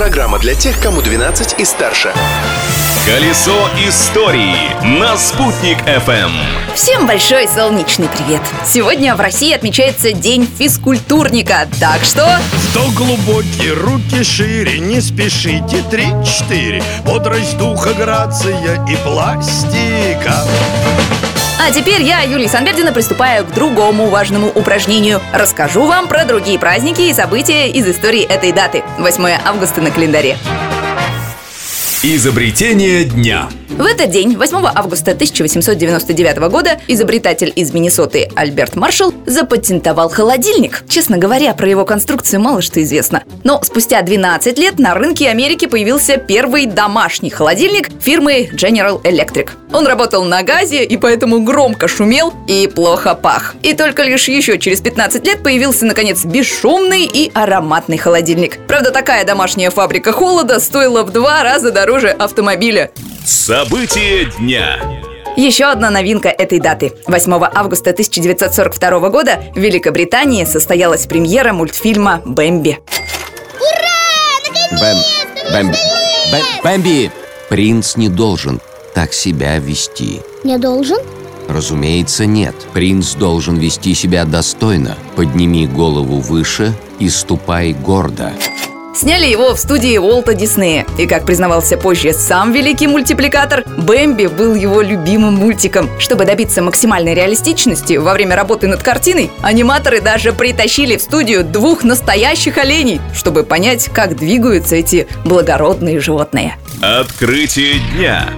Программа для тех, кому 12 и старше. Колесо истории на «Спутник FM. Всем большой солнечный привет! Сегодня в России отмечается День физкультурника, так что... Что глубокие, руки шире, не спешите, три-четыре Бодрость духа, грация и пластика А теперь я, Юлия Санбердина, приступаю к другому важному упражнению. Расскажу вам про другие праздники и события из истории этой даты. 8 августа на календаре. Изобретение дня. В этот день, 8 августа 1899 года, изобретатель из Миннесоты Альберт Маршалл запатентовал холодильник. Честно говоря, про его конструкцию мало что известно. Но спустя 12 лет на рынке Америки появился первый домашний холодильник фирмы General Electric. Он работал на газе и поэтому громко шумел и плохо пах. И только лишь еще через 15 лет появился, наконец, бесшумный и ароматный холодильник. Правда, такая домашняя фабрика холода стоила в два раза дороже автомобиля. Событие дня. Еще одна новинка этой даты. 8 августа 1942 года в Великобритании состоялась премьера мультфильма «Бэмби». Бэм, Бэм, Бэм, Бэмби! Принц не должен так себя вести. Не должен? Разумеется, нет. Принц должен вести себя достойно. Подними голову выше и ступай гордо. Сняли его в студии Уолта Диснея. И, как признавался позже сам великий мультипликатор, Бэмби был его любимым мультиком. Чтобы добиться максимальной реалистичности во время работы над картиной, аниматоры даже притащили в студию двух настоящих оленей, чтобы понять, как двигаются эти благородные животные. Открытие дня.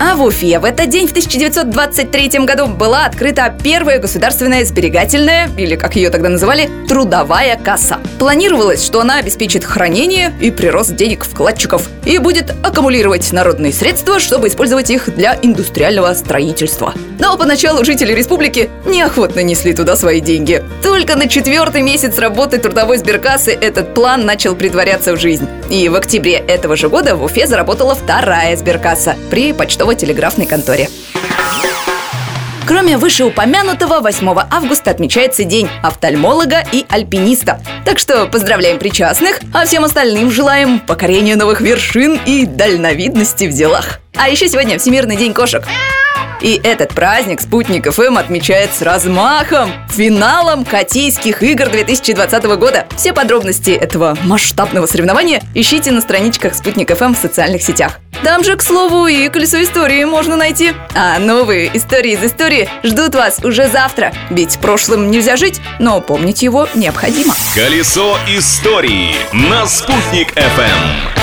А в Уфе в этот день в 1923 году была открыта первая государственная сберегательная, или как ее тогда называли, трудовая касса. Планировалось, что она обеспечит хранение и прирост денег вкладчиков и будет аккумулировать народные средства, чтобы использовать их для индустриального строительства. Но поначалу жители республики неохотно несли туда свои деньги. Только на четвертый месяц работы трудовой сберкассы этот план начал притворяться в жизнь. И в октябре этого же года в Уфе заработала вторая сберкасса при почтово-телеграфной конторе. Кроме вышеупомянутого, 8 августа отмечается День офтальмолога и альпиниста. Так что поздравляем причастных, а всем остальным желаем покорения новых вершин и дальновидности в делах. А еще сегодня Всемирный день кошек. И этот праздник «Спутник ФМ» отмечает с размахом финалом Котейских игр 2020 года. Все подробности этого масштабного соревнования ищите на страничках «Спутник ФМ» в социальных сетях. Там же, к слову, и колесо истории можно найти. А новые истории из истории ждут вас уже завтра. Ведь прошлым нельзя жить, но помнить его необходимо. Колесо истории на «Спутник FM.